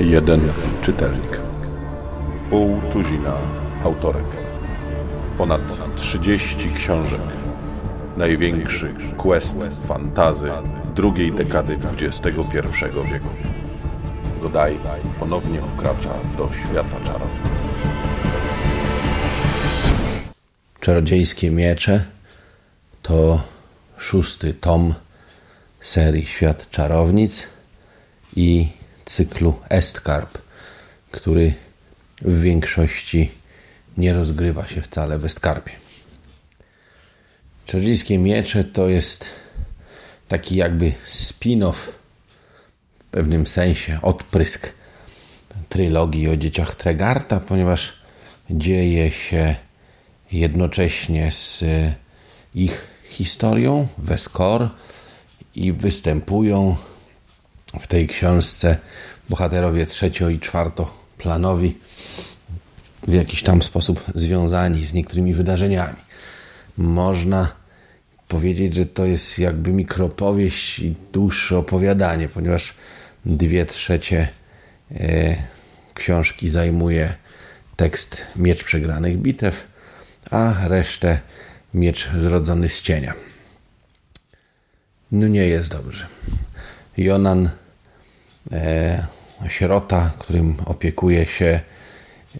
Jeden czytelnik. Pół tuzina autorek. Ponad 30 książek. Największy quest fantazy drugiej dekady XXI wieku. Godaj ponownie wkracza do świata czarów. Czarodziejskie miecze to szósty tom serii Świat Czarownic i cyklu Estcarp, który w większości nie rozgrywa się wcale w Estcarpie. Czarodziejskie miecze to jest taki jakby spin-off w pewnym sensie, odprysk trylogii o dzieciach Tregarta, ponieważ dzieje się jednocześnie z ich historią Weskor i występują w tej książce bohaterowie trzecio- i czwartoplanowi w jakiś tam sposób związani z niektórymi wydarzeniami. Można powiedzieć, że to jest jakby mikropowieść i dłuższe opowiadanie, ponieważ dwie trzecie e, książki zajmuje tekst Miecz Przegranych Bitew, a resztę Miecz Zrodzony z Cienia. No nie jest dobrze. Jonan, e, sierota, którym opiekuje się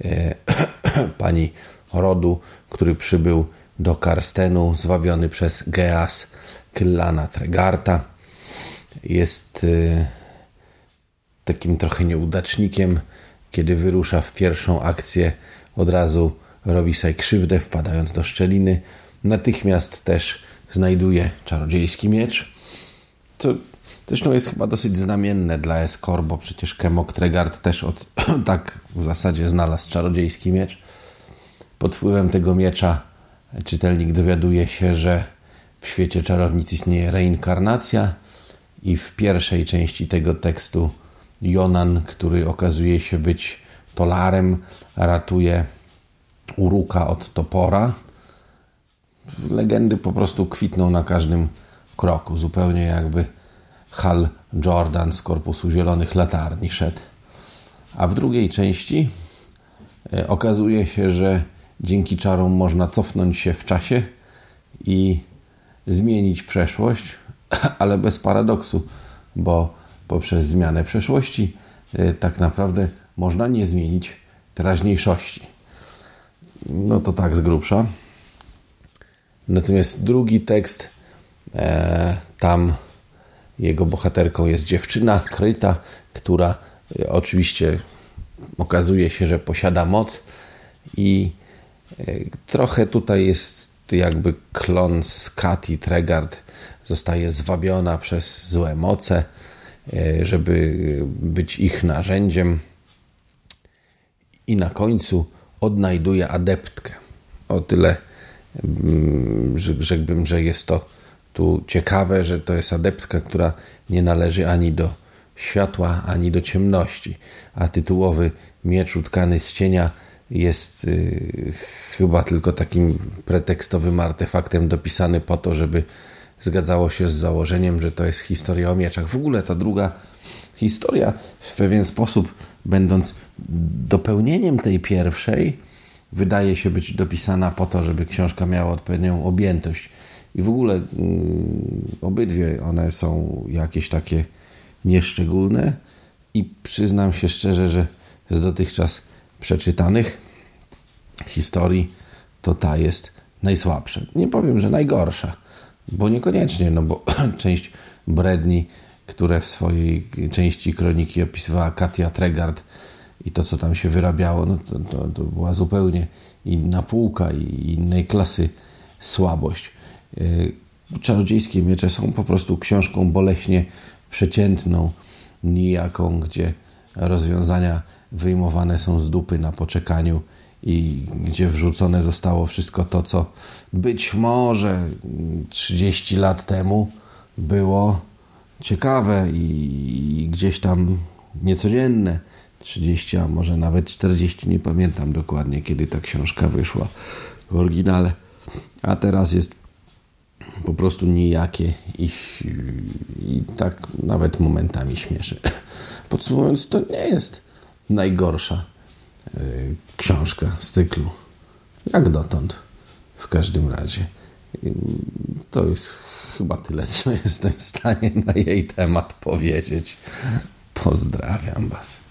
e, pani rodu, który przybył do Karstenu, zwabiony przez Geas Kyllana Tregarta. Jest e, takim trochę nieudacznikiem. Kiedy wyrusza w pierwszą akcję, od razu robi sobie krzywdę, wpadając do szczeliny. Natychmiast też znajduje czarodziejski miecz, co Zresztą jest chyba dosyć znamienne dla Eskor, bo przecież Kemok Tregard też od, tak w zasadzie znalazł czarodziejski miecz. Pod wpływem tego miecza czytelnik dowiaduje się, że w świecie czarownic istnieje reinkarnacja i w pierwszej części tego tekstu Jonan, który okazuje się być tolarem, ratuje Uruka od topora. Legendy po prostu kwitną na każdym kroku, zupełnie jakby Hal Jordan z Korpusu Zielonych Latarni szedł. A w drugiej części e, okazuje się, że dzięki czarom można cofnąć się w czasie i zmienić przeszłość, ale bez paradoksu, bo poprzez zmianę przeszłości e, tak naprawdę można nie zmienić teraźniejszości. No to tak z grubsza. Natomiast drugi tekst, e, tam jego bohaterką jest dziewczyna Kryta, która e, oczywiście okazuje się, że posiada moc i e, trochę tutaj jest jakby klon z Kati Tregard zostaje zwabiona przez złe moce, e, żeby być ich narzędziem i na końcu odnajduje adeptkę. O tyle mm, rzekłbym, że jest to tu ciekawe, że to jest adeptka, która nie należy ani do światła, ani do ciemności, a tytułowy miecz utkany z cienia jest y, chyba tylko takim pretekstowym artefaktem dopisany po to, żeby zgadzało się z założeniem, że to jest historia o mieczach. W ogóle ta druga historia w pewien sposób, będąc dopełnieniem tej pierwszej, wydaje się być dopisana po to, żeby książka miała odpowiednią objętość i w ogóle y, obydwie one są jakieś takie nieszczególne i przyznam się szczerze, że z dotychczas przeczytanych historii to ta jest najsłabsza. Nie powiem, że najgorsza, bo niekoniecznie, no bo część bredni, które w swojej części kroniki opisywała Katia Tregard i to, co tam się wyrabiało, no to, to, to była zupełnie inna półka i innej klasy słabość. Y, czarodziejskie miecze są po prostu książką boleśnie przeciętną, nijaką, gdzie rozwiązania wyjmowane są z dupy na poczekaniu i gdzie wrzucone zostało wszystko to, co być może 30 lat temu było ciekawe i gdzieś tam niecodzienne. 30, a może nawet 40, nie pamiętam dokładnie, kiedy ta książka wyszła w oryginale. A teraz jest po prostu nijakie i, i tak nawet momentami śmieszy. Podsumowując, to nie jest najgorsza y, książka z cyklu. Jak dotąd. W każdym razie. To jest chyba tyle, co jestem w stanie na jej temat powiedzieć. Pozdrawiam Was.